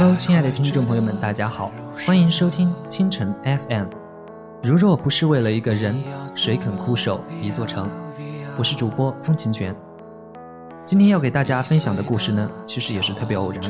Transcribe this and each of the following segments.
Hello，亲爱的听众朋友们，大家好，欢迎收听清晨 FM。如若不是为了一个人，谁肯枯守一座城？我是主播风清泉。今天要给大家分享的故事呢，其实也是特别偶然。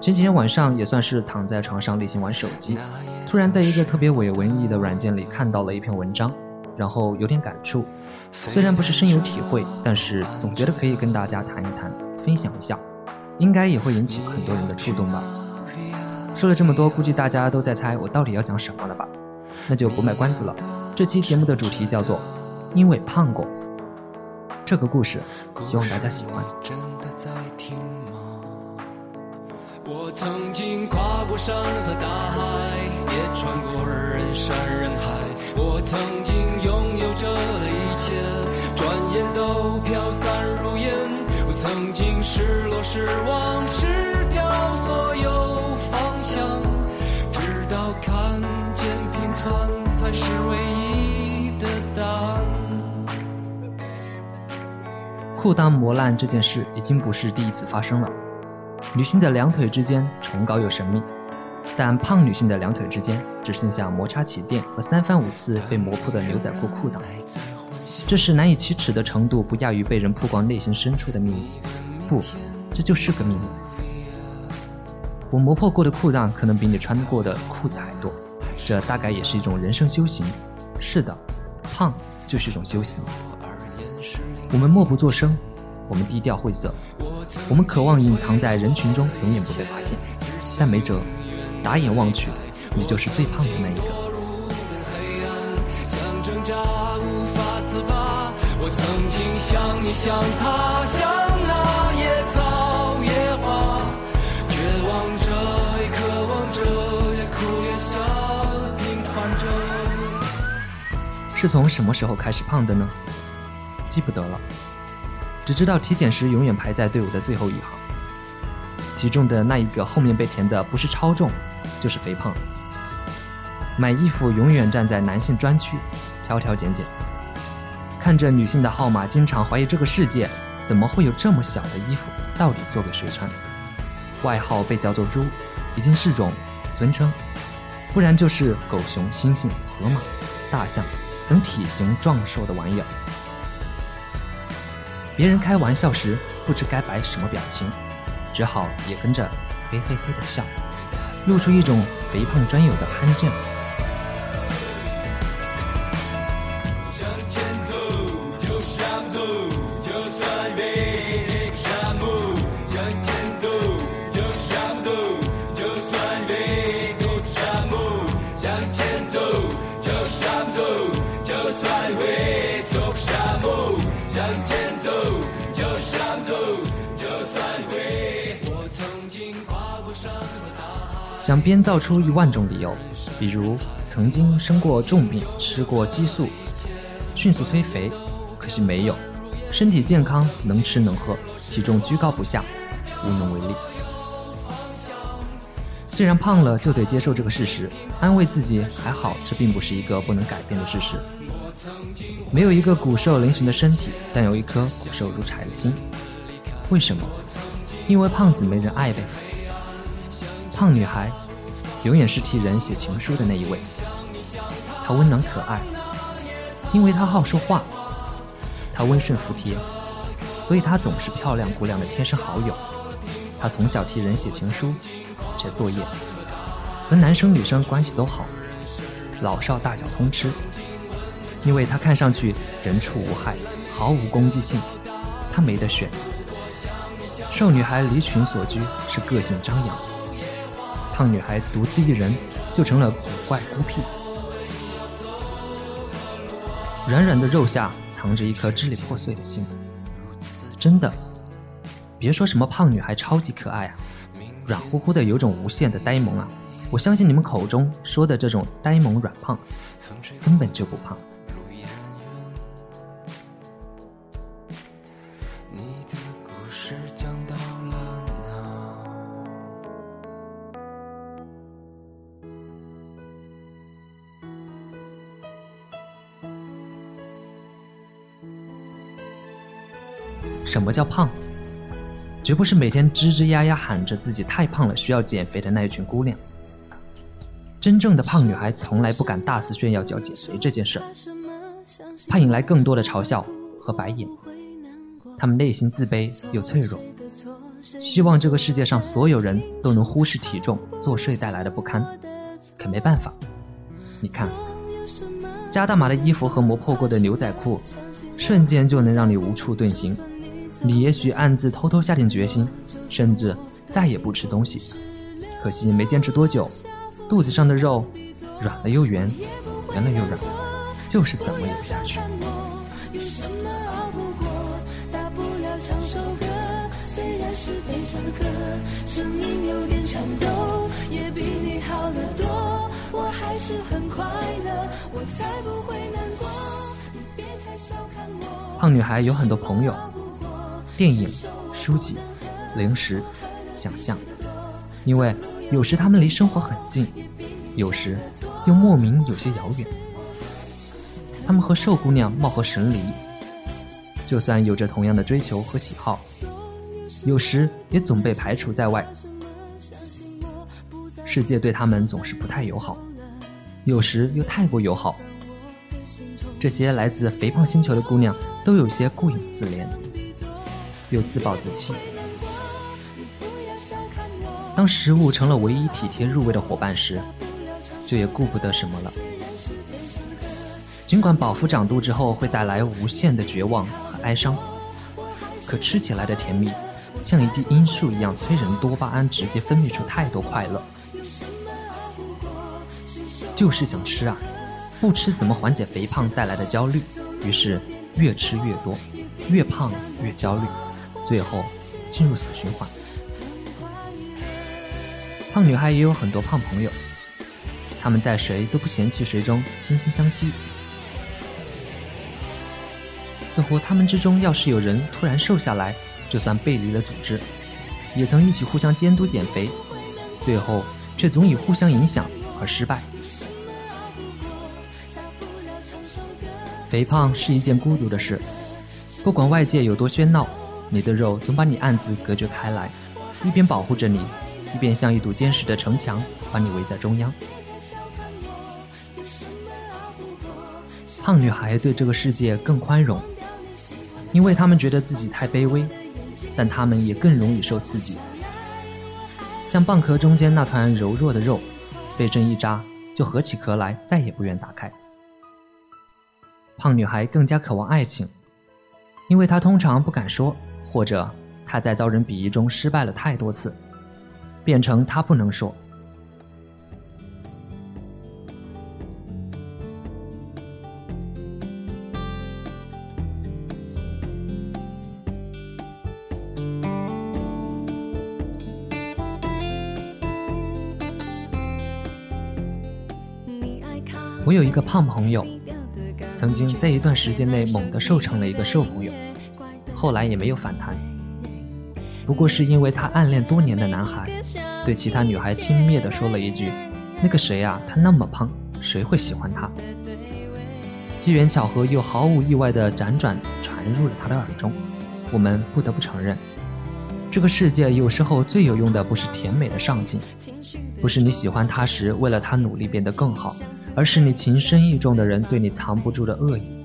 前几天晚上也算是躺在床上例行玩手机，突然在一个特别伪文艺的软件里看到了一篇文章，然后有点感触。虽然不是深有体会，但是总觉得可以跟大家谈一谈，分享一下，应该也会引起很多人的触动吧。说了这么多，估计大家都在猜我到底要讲什么了吧？那就不卖关子了。这期节目的主题叫做“因为胖过”。这个故事，希望大家喜欢。我曾经跨过山和大海，也穿过人山人海。我曾经拥有着的一切，转眼都飘散如烟。我曾经失落失望失掉所有方向，直到看见平凡才是唯一的答案。裤裆磨烂这件事已经不是第一次发生了。女性的两腿之间崇高又神秘，但胖女性的两腿之间只剩下摩擦起垫和三番五次被磨破的牛仔裤裤裆。这是难以启齿的程度，不亚于被人曝光内心深处的秘密。不，这就是个秘密。我磨破过的裤裆可能比你穿过的裤子还多，这大概也是一种人生修行。是的，胖就是一种修行。我们默不作声，我们低调晦涩。我们渴望隐藏在人群中，永远不被发现，但没辙，打眼望去，你就是最胖的那一个。是从什么时候开始胖的呢？记不得了。只知道体检时永远排在队伍的最后一行，其中的那一个后面被填的不是超重，就是肥胖。买衣服永远站在男性专区，挑挑拣拣，看着女性的号码，经常怀疑这个世界怎么会有这么小的衣服，到底做给谁穿？外号被叫做“猪”，已经是种尊称，不然就是狗熊、猩猩、河马、大象等体型壮硕的玩意儿。别人开玩笑时不知该摆什么表情，只好也跟着嘿嘿嘿的笑，露出一种肥胖专有的憨劲。想编造出一万种理由，比如曾经生过重病，吃过激素，迅速催肥，可惜没有，身体健康，能吃能喝，体重居高不下，无能为力。既然胖了，就得接受这个事实，安慰自己还好，这并不是一个不能改变的事实。没有一个骨瘦嶙峋的身体，但有一颗骨瘦如柴的心。为什么？因为胖子没人爱呗。胖女孩，永远是替人写情书的那一位。她温暖可爱，因为她好说话；她温顺服帖，所以她总是漂亮姑娘的贴身好友。她从小替人写情书、写作业，和男生女生关系都好，老少大小通吃。因为她看上去人畜无害，毫无攻击性，她没得选。瘦女孩离群所居，是个性张扬。胖女孩独自一人，就成了古怪孤僻。软软的肉下藏着一颗支离破碎的心。真的，别说什么胖女孩超级可爱啊，软乎乎的有种无限的呆萌啊！我相信你们口中说的这种呆萌软胖，根本就不胖。什么叫胖？绝不是每天吱吱呀呀喊着自己太胖了需要减肥的那一群姑娘。真正的胖女孩从来不敢大肆炫耀叫减肥这件事，怕引来更多的嘲笑和白眼。她们内心自卑又脆弱，希望这个世界上所有人都能忽视体重作祟带来的不堪。可没办法，你看，加大码的衣服和磨破过的牛仔裤，瞬间就能让你无处遁形。你也许暗自偷偷下定决心，甚至再也不吃东西。可惜没坚持多久，肚子上的肉软了又圆，圆了又软，就是怎么也不下去。胖女孩有很多朋友。电影、书籍、零食、想象，因为有时他们离生活很近，有时又莫名有些遥远。他们和瘦姑娘貌合神离，就算有着同样的追求和喜好，有时也总被排除在外。世界对他们总是不太友好，有时又太过友好。这些来自肥胖星球的姑娘都有些顾影自怜。又自暴自弃。当食物成了唯一体贴入味的伙伴时，就也顾不得什么了。尽管饱腹长肚之后会带来无限的绝望和哀伤，可吃起来的甜蜜，像一剂罂粟一样催人多巴胺直接分泌出太多快乐。就是想吃啊，不吃怎么缓解肥胖带来的焦虑？于是越吃越多，越胖越焦虑。最后进入死循环。胖女孩也有很多胖朋友，他们在谁都不嫌弃谁中惺惺相惜。似乎他们之中要是有人突然瘦下来，就算背离了组织，也曾一起互相监督减肥，最后却总以互相影响而失败。肥胖是一件孤独的事，不管外界有多喧闹。你的肉总把你暗自隔绝开来，一边保护着你，一边像一堵坚实的城墙把你围在中央。胖女孩对这个世界更宽容，因为她们觉得自己太卑微，但她们也更容易受刺激。像蚌壳中间那团柔弱的肉，被针一扎就合起壳来，再也不愿打开。胖女孩更加渴望爱情，因为她通常不敢说。或者他在遭人鄙夷中失败了太多次，变成他不能说。我有一个胖朋友，曾经在一段时间内猛地瘦成了一个瘦朋友。后来也没有反弹，不过是因为他暗恋多年的男孩，对其他女孩轻蔑地说了一句：“那个谁啊，他那么胖，谁会喜欢他？”机缘巧合又毫无意外地辗转传入了他的耳中。我们不得不承认，这个世界有时候最有用的不是甜美的上进，不是你喜欢他时为了他努力变得更好，而是你情深意重的人对你藏不住的恶意。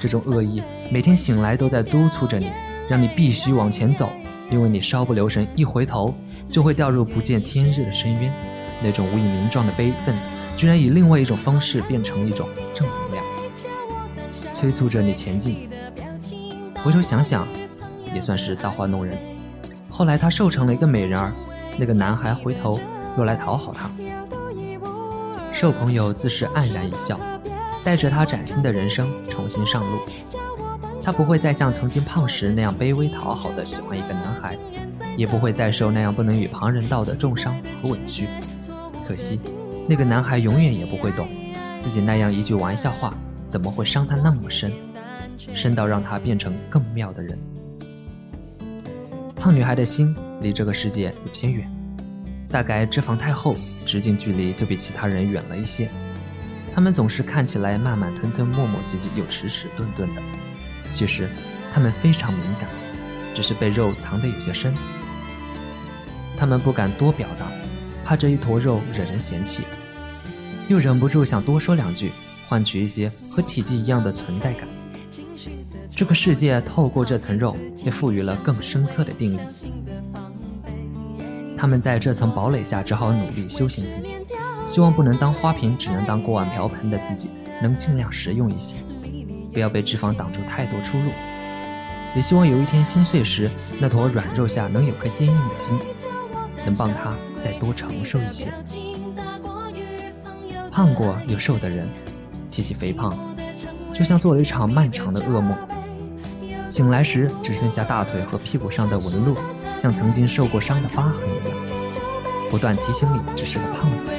这种恶意每天醒来都在督促着你，让你必须往前走，因为你稍不留神，一回头就会掉入不见天日的深渊。那种无以名状的悲愤，居然以另外一种方式变成一种正能量，催促着你前进。回头想想，也算是造化弄人。后来他瘦成了一个美人儿，那个男孩回头又来讨好她。瘦朋友自是黯然一笑。带着他崭新的人生重新上路，他不会再像曾经胖时那样卑微讨好的喜欢一个男孩，也不会再受那样不能与旁人道的重伤和委屈。可惜，那个男孩永远也不会懂，自己那样一句玩笑话怎么会伤他那么深，深到让他变成更妙的人。胖女孩的心离这个世界有些远，大概脂肪太厚，直径距离就比其他人远了一些。他们总是看起来慢慢吞吞、磨磨唧唧又迟迟钝钝的，其实他们非常敏感，只是被肉藏得有些深。他们不敢多表达，怕这一坨肉惹人嫌弃，又忍不住想多说两句，换取一些和体积一样的存在感。这个世界透过这层肉，也赋予了更深刻的定义。他们在这层堡垒下只好努力修行自己，希望不能当花瓶，只能当锅碗瓢盆的自己能尽量实用一些，不要被脂肪挡住太多出路。也希望有一天心碎时，那坨软肉下能有颗坚硬的心，能帮他再多承受一些。胖过又瘦的人，提起肥胖，就像做了一场漫长的噩梦。醒来时，只剩下大腿和屁股上的纹路，像曾经受过伤的疤痕一样，不断提醒你只是个胖子。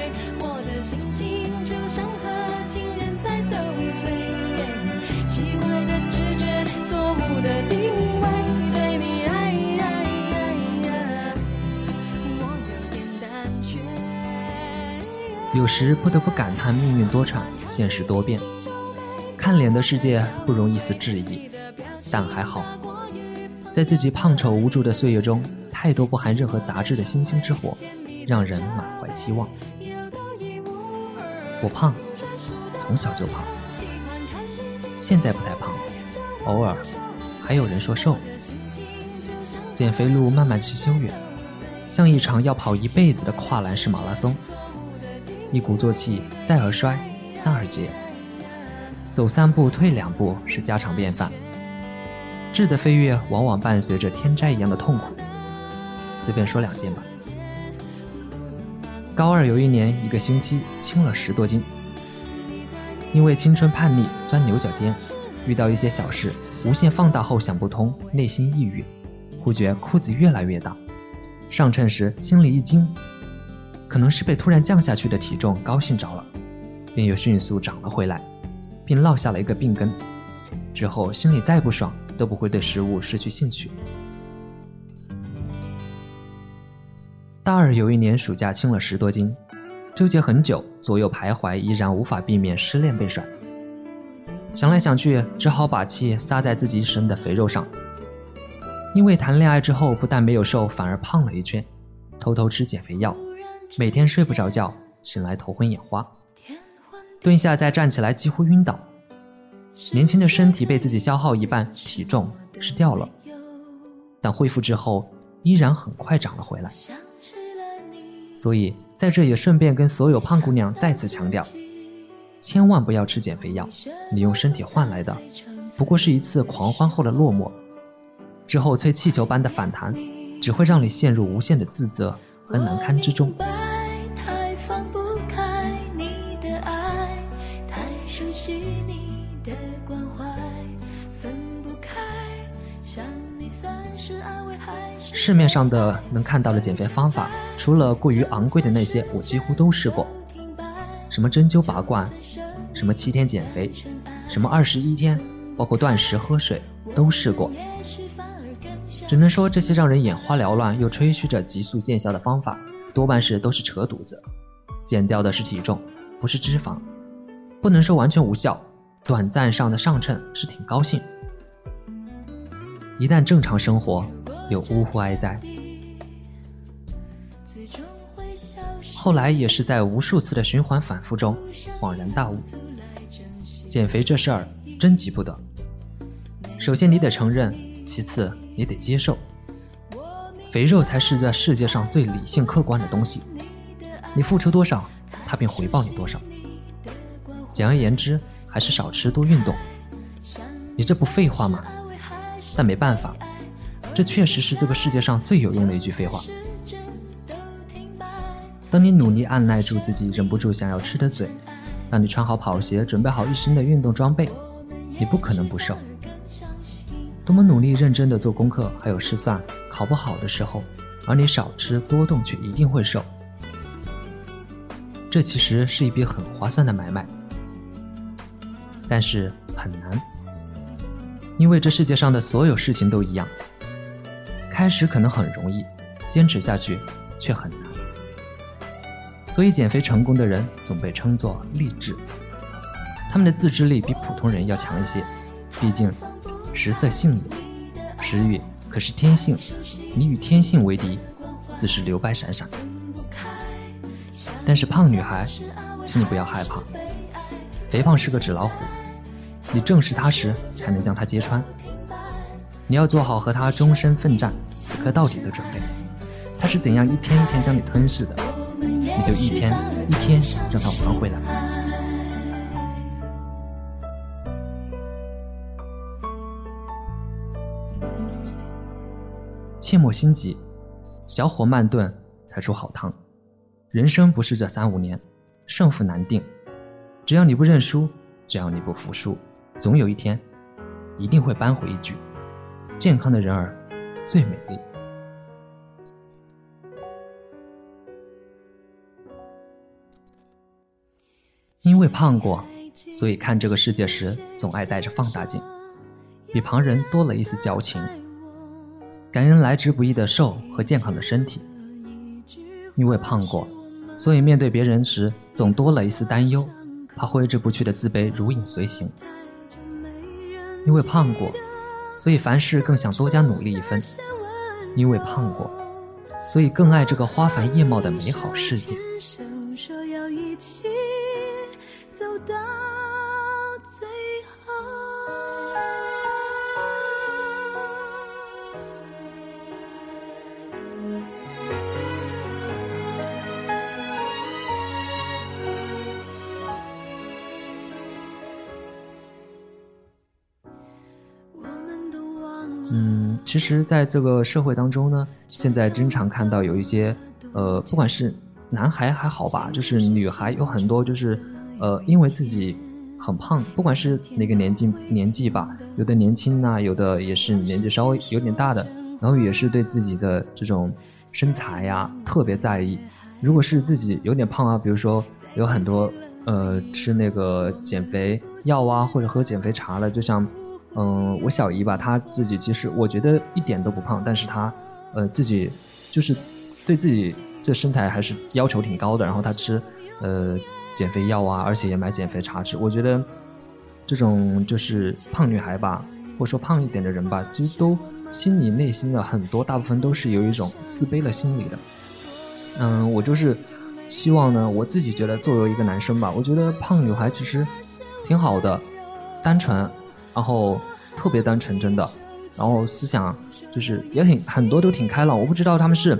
有时不得不感叹命运多舛，现实多变，看脸的世界不容一丝质疑。但还好，在自己胖丑无助的岁月中，太多不含任何杂质的星星之火，让人满怀期望。我胖，从小就胖，现在不太胖，偶尔还有人说瘦。减肥路漫漫其修远，像一场要跑一辈子的跨栏式马拉松。一鼓作气，再而衰，三而竭，走三步退两步是家常便饭。质的飞跃往往伴随着天灾一样的痛苦。随便说两件吧。高二有一年，一个星期轻了十多斤。因为青春叛逆，钻牛角尖，遇到一些小事，无限放大后想不通，内心抑郁，忽觉裤子越来越大。上称时心里一惊，可能是被突然降下去的体重高兴着了，便又迅速长了回来，并落下了一个病根。之后心里再不爽。都不会对食物失去兴趣。大二有一年暑假轻了十多斤，纠结很久，左右徘徊，依然无法避免失恋被甩。想来想去，只好把气撒在自己一身的肥肉上。因为谈恋爱之后，不但没有瘦，反而胖了一圈，偷偷吃减肥药，每天睡不着觉，醒来头昏眼花，蹲下再站起来几乎晕倒。年轻的身体被自己消耗一半，体重是掉了，但恢复之后依然很快长了回来。所以在这也顺便跟所有胖姑娘再次强调：千万不要吃减肥药，你用身体换来的不过是一次狂欢后的落寞，之后吹气球般的反弹，只会让你陷入无限的自责和难堪之中。市面上的能看到的减肥方法，除了过于昂贵的那些，我几乎都试过。什么针灸拔罐，什么七天减肥，什么二十一天，包括断食喝水，都试过。只能说这些让人眼花缭乱又吹嘘着急速见效的方法，多半是都是扯犊子。减掉的是体重，不是脂肪。不能说完全无效，短暂上的上称是挺高兴。一旦正常生活。有呜呼哀哉。后来也是在无数次的循环反复中，恍然大悟：减肥这事儿真急不得。首先你得承认，其次也得接受，肥肉才是这世界上最理性客观的东西。你付出多少，它便回报你多少。简而言之，还是少吃多运动。你这不废话吗？但没办法。这确实是这个世界上最有用的一句废话。当你努力按耐住自己忍不住想要吃的嘴，当你穿好跑鞋，准备好一身的运动装备，你不可能不瘦。多么努力认真的做功课，还有试算考不好的时候，而你少吃多动却一定会瘦。这其实是一笔很划算的买卖，但是很难，因为这世界上的所有事情都一样。开始可能很容易，坚持下去却很难。所以减肥成功的人总被称作励志，他们的自制力比普通人要强一些。毕竟食色性也，食欲可。是天性，你与天性为敌，自是留白闪闪。但是胖女孩，请你不要害怕，肥胖是个纸老虎，你正视它时，才能将它揭穿。你要做好和它终身奋战、死磕到底的准备。它是怎样一天一天将你吞噬的，你就一天一天让它还回来。切莫心急，小火慢炖才出好汤。人生不是这三五年，胜负难定。只要你不认输，只要你不服输，总有一天，一定会扳回一局。健康的人儿最美丽。因为胖过，所以看这个世界时总爱带着放大镜，比旁人多了一丝矫情。感恩来之不易的瘦和健康的身体。因为胖过，所以面对别人时总多了一丝担忧，怕挥之不去的自卑如影随形。因为胖过，所以凡事更想多加努力一分。因为胖过，所以更爱这个花繁叶茂的美好世界。其实，在这个社会当中呢，现在经常看到有一些，呃，不管是男孩还好吧，就是女孩有很多，就是，呃，因为自己很胖，不管是哪个年纪年纪吧，有的年轻呐，有的也是年纪稍微有点大的，然后也是对自己的这种身材呀特别在意。如果是自己有点胖啊，比如说有很多，呃，吃那个减肥药啊，或者喝减肥茶了，就像。嗯，我小姨吧，她自己其实我觉得一点都不胖，但是她，呃，自己就是对自己这身材还是要求挺高的。然后她吃呃减肥药啊，而且也买减肥茶吃。我觉得这种就是胖女孩吧，或者说胖一点的人吧，其实都心里内心的很多大部分都是有一种自卑的心理的。嗯，我就是希望呢，我自己觉得作为一个男生吧，我觉得胖女孩其实挺好的，单纯。然后特别单纯，真的，然后思想就是也挺很多都挺开朗。我不知道他们是，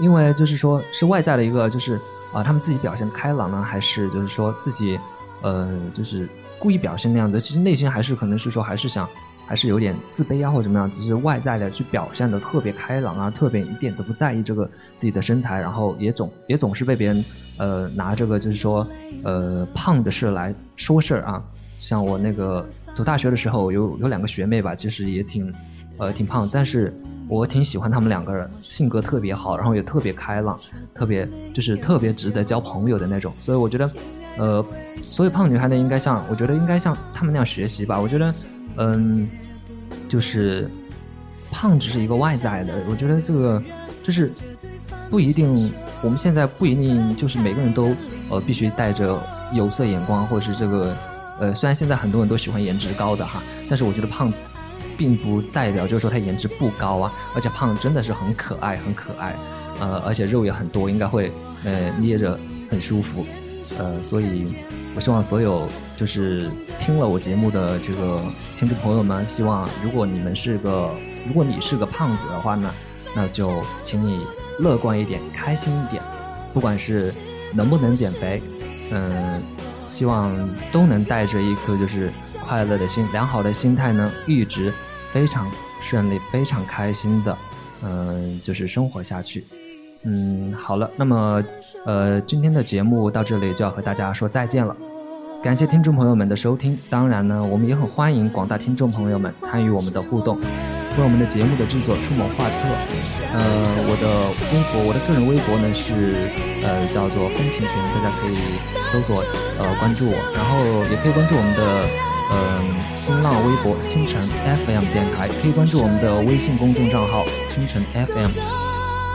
因为就是说是外在的一个就是啊，他们自己表现开朗呢，还是就是说自己呃就是故意表现那样子。其实内心还是可能是说还是想还是有点自卑啊，或者怎么样，只是外在的去表现的特别开朗啊，特别一点都不在意这个自己的身材，然后也总也总是被别人呃拿这个就是说呃胖的事来说事儿啊。像我那个。读大学的时候，有有两个学妹吧，其实也挺，呃，挺胖，但是我挺喜欢她们两个人，性格特别好，然后也特别开朗，特别就是特别值得交朋友的那种。所以我觉得，呃，所以胖女孩呢，应该像，我觉得应该像她们那样学习吧。我觉得，嗯，就是胖只是一个外在的，我觉得这个就是不一定，我们现在不一定就是每个人都呃必须带着有色眼光，或者是这个。呃，虽然现在很多人都喜欢颜值高的哈，但是我觉得胖，并不代表就是说他颜值不高啊，而且胖真的是很可爱，很可爱，呃，而且肉也很多，应该会呃捏着很舒服，呃，所以我希望所有就是听了我节目的这个听众朋友们，希望如果你们是个，如果你是个胖子的话呢，那就请你乐观一点，开心一点，不管是能不能减肥，嗯。希望都能带着一颗就是快乐的心、良好的心态呢，一直非常顺利、非常开心的，嗯，就是生活下去。嗯，好了，那么呃，今天的节目到这里就要和大家说再见了。感谢听众朋友们的收听，当然呢，我们也很欢迎广大听众朋友们参与我们的互动。为我们的节目的制作出谋划策，呃，我的微博，我的个人微博呢是呃叫做风情群，大家可以搜索呃关注我，然后也可以关注我们的呃新浪微博清晨 FM 电台，可以关注我们的微信公众账号清晨 FM，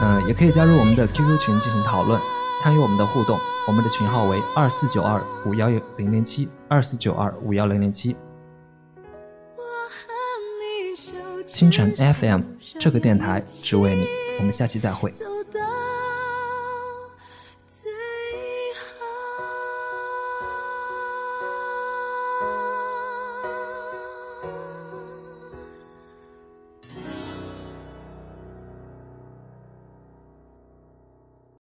嗯，也可以加入我们的 QQ 群进行讨论，参与我们的互动，我们的群号为二四九二五幺零零七二四九二五幺零零七。清晨 FM 这个电台只为你。我们下期再会。